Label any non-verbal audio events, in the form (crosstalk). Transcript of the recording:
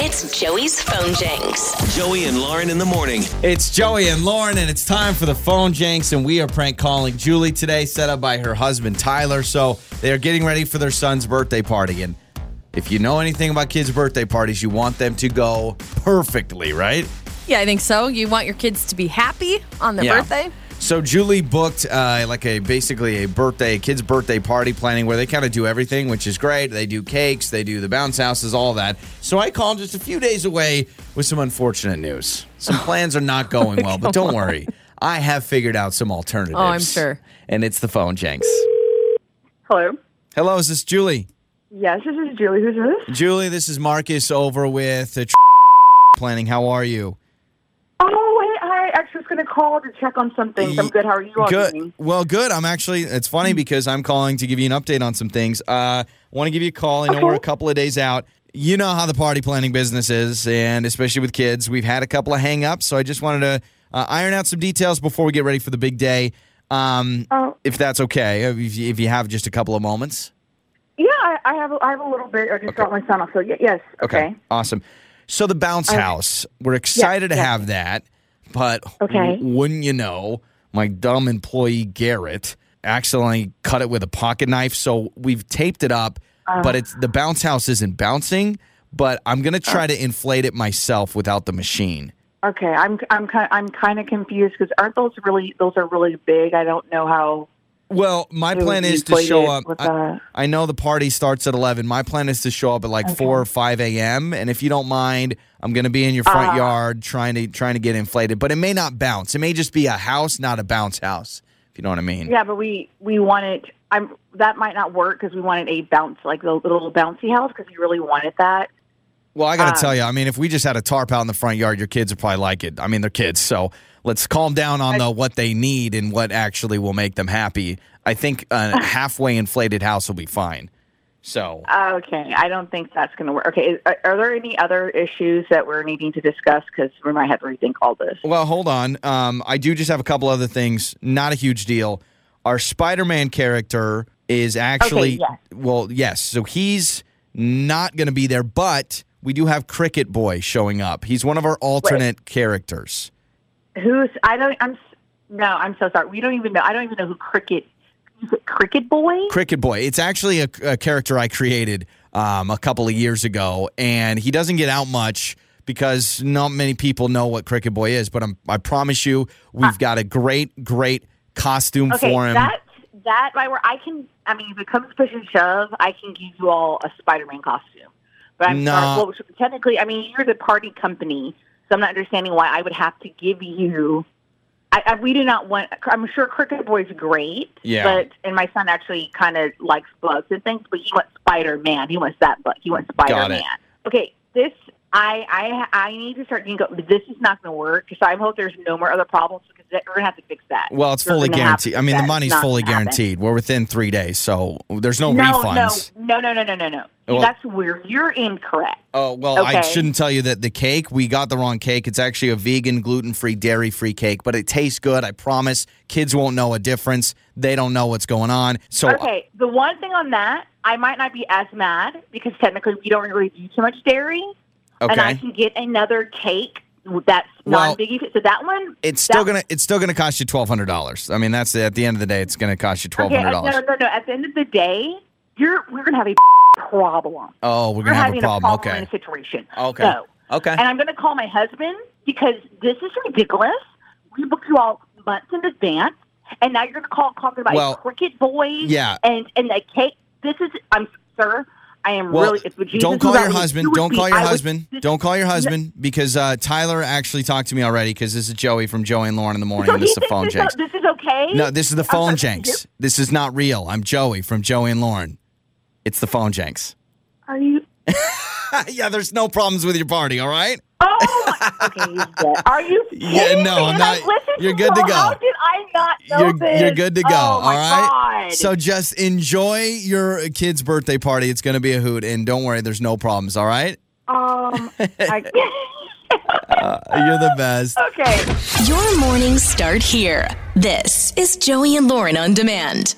It's Joey's phone janks. Joey and Lauren in the morning. It's Joey and Lauren, and it's time for the phone janks, and we are prank calling Julie today, set up by her husband Tyler. So they are getting ready for their son's birthday party, and if you know anything about kids' birthday parties, you want them to go perfectly, right? Yeah, I think so. You want your kids to be happy on their Yeah. birthday? So Julie booked uh, like a basically a birthday, a kid's birthday party planning where they kind of do everything, which is great. They do cakes, they do the bounce houses, all that. So I called just a few days away with some unfortunate news. Some (laughs) plans are not going well, but don't worry. I have figured out some alternatives. Oh, I'm sure. And it's the phone, Jenks. Hello. Hello, is this Julie? Yes, this is Julie. Who's this? Julie, this is Marcus over with the planning. How are you? Oh, hey, I actually was going to call to check on some things. I'm good. How are you all Good. doing? Well, good. I'm actually. It's funny because I'm calling to give you an update on some things. Uh, want to give you a call. I know we're a couple of days out. You know how the party planning business is, and especially with kids, we've had a couple of hang-ups. So I just wanted to uh, iron out some details before we get ready for the big day. Um, Oh. if that's okay, if you, have just a couple of moments. Yeah, I, I have. A, I have a little bit. I just got my son off. So yes. Okay. Awesome. So the bounce house, we're excited to yeah. have that, but Okay. wouldn't you know, my dumb employee Garrett accidentally cut it with a pocket knife. So we've taped it up, Uh. but it's the bounce house isn't bouncing. But I'm gonna try to inflate it myself without the machine. Okay. I'm. I'm kind. I'm kind of confused because aren't those really? Those are really big. I don't know how. Well, my it plan is to show up. I. I know the party starts at 11. My plan is to show up at like 4 or 5 a.m. And if you don't mind, I'm going to be in your front Ah. yard trying to trying to get inflated. But it may not bounce. It may just be a house, not a bounce house. If you know what I mean. Yeah, but we we wanted. I'm. That might not work because we wanted a bounce, like the little bouncy house, because we really wanted that. Well, I got to Um, tell you, I mean, if we just had a tarp out in the front yard, your kids would probably like it. I mean, they're kids, so let's calm down on the what they need and what actually will make them happy. I think a (laughs) halfway inflated house will be fine. So. Okay, I don't think that's going to work. Okay, is- are, there any other issues that we're needing to discuss? Because we might have to rethink all this. Well, hold on. Um, I do just have a couple other things. Not a huge deal. Our Spider-Man character is actually yes. well, yes. So he's not going to be there, but we do have Cricket Boy showing up. He's one of our alternate characters. Who's? I don't. I'm. No, I'm so sorry. We don't even know. I don't even know who Cricket. Cricket Boy? Cricket Boy. It's actually a, a character I created um, a couple of years ago, and he doesn't get out much because not many people know what Cricket Boy is. But I'm, I promise you, we've got a great, great costume Okay, for him. that that right where I can. I mean, if it comes push and shove, I can give you all a Spider-Man costume. But I'm No. sorry. Well, technically, I mean, you're the party company, so I'm not understanding why I would have to give you. I, I, we do not want. I'm sure Cricket Boy's great. Yeah. But and my son actually kind of likes bugs and things, but he wants Spider Man. He wants that bug. He wants Spider Man. Okay, this I I I need to start. Know, this is not going to work. So I hope there's no more other problems because we're going to have to fix that. Well, it's We're fully gonna have to guaranteed. I mean, the money's fully gonna happen. guaranteed. We're within three days, so there's no, No, refunds. no, no, no, no, no, no. Well- That's where you're incorrect. Oh well, I shouldn't tell you that the cake we got the wrong cake. It's actually a vegan, gluten-free, dairy-free cake, but it tastes good. I promise. Kids won't know a difference. They don't know what's going on. So Okay, the one thing on that, I might not be as mad because technically we don't really do too much dairy, Okay. and I can get another cake that's Well- non-biggie. So that one, it's still gonna it's still gonna cost you twelve hundred dollars. I mean, that's at the end of the day, it's gonna cost you twelve Okay, hundred uh, no, dollars. no, no. At the end of the day, you're we're gonna have a problem. Oh, we're gonna have a problem. in Okay, a situation. okay, So, okay. and I'm going to call my husband because this is ridiculous. We booked you all months in advance, and now you're going to call talking about Well, a cricket boys. yeah. and and a cake. This is, I'm sir. I am Well, really. Don't call your husband. Don't call your would- husband. Don't call your husband because uh, Tyler actually talked to me already. Because this is Joey from Joey and Lauren in the morning, So and this is the phone this, janks. this is okay. No, this is the phone janks. This is not real. I'm Joey from Joey and Lauren. It's the phone janks. Are you? (laughs) yeah, there's no problems with your party. All right. Oh, my, okay. He's dead. Are you? (laughs) Yeah, no, me? I'm And not- you're good to go. How did I not know You're this? you're good to go. Oh, all my right. God. So just enjoy your kid's birthday party. It's going to be a hoot, and don't worry, there's no problems. All right. um, I, (laughs) Uh, you're the best. okay. Your mornings start here. This is Joey and Lauren on demand.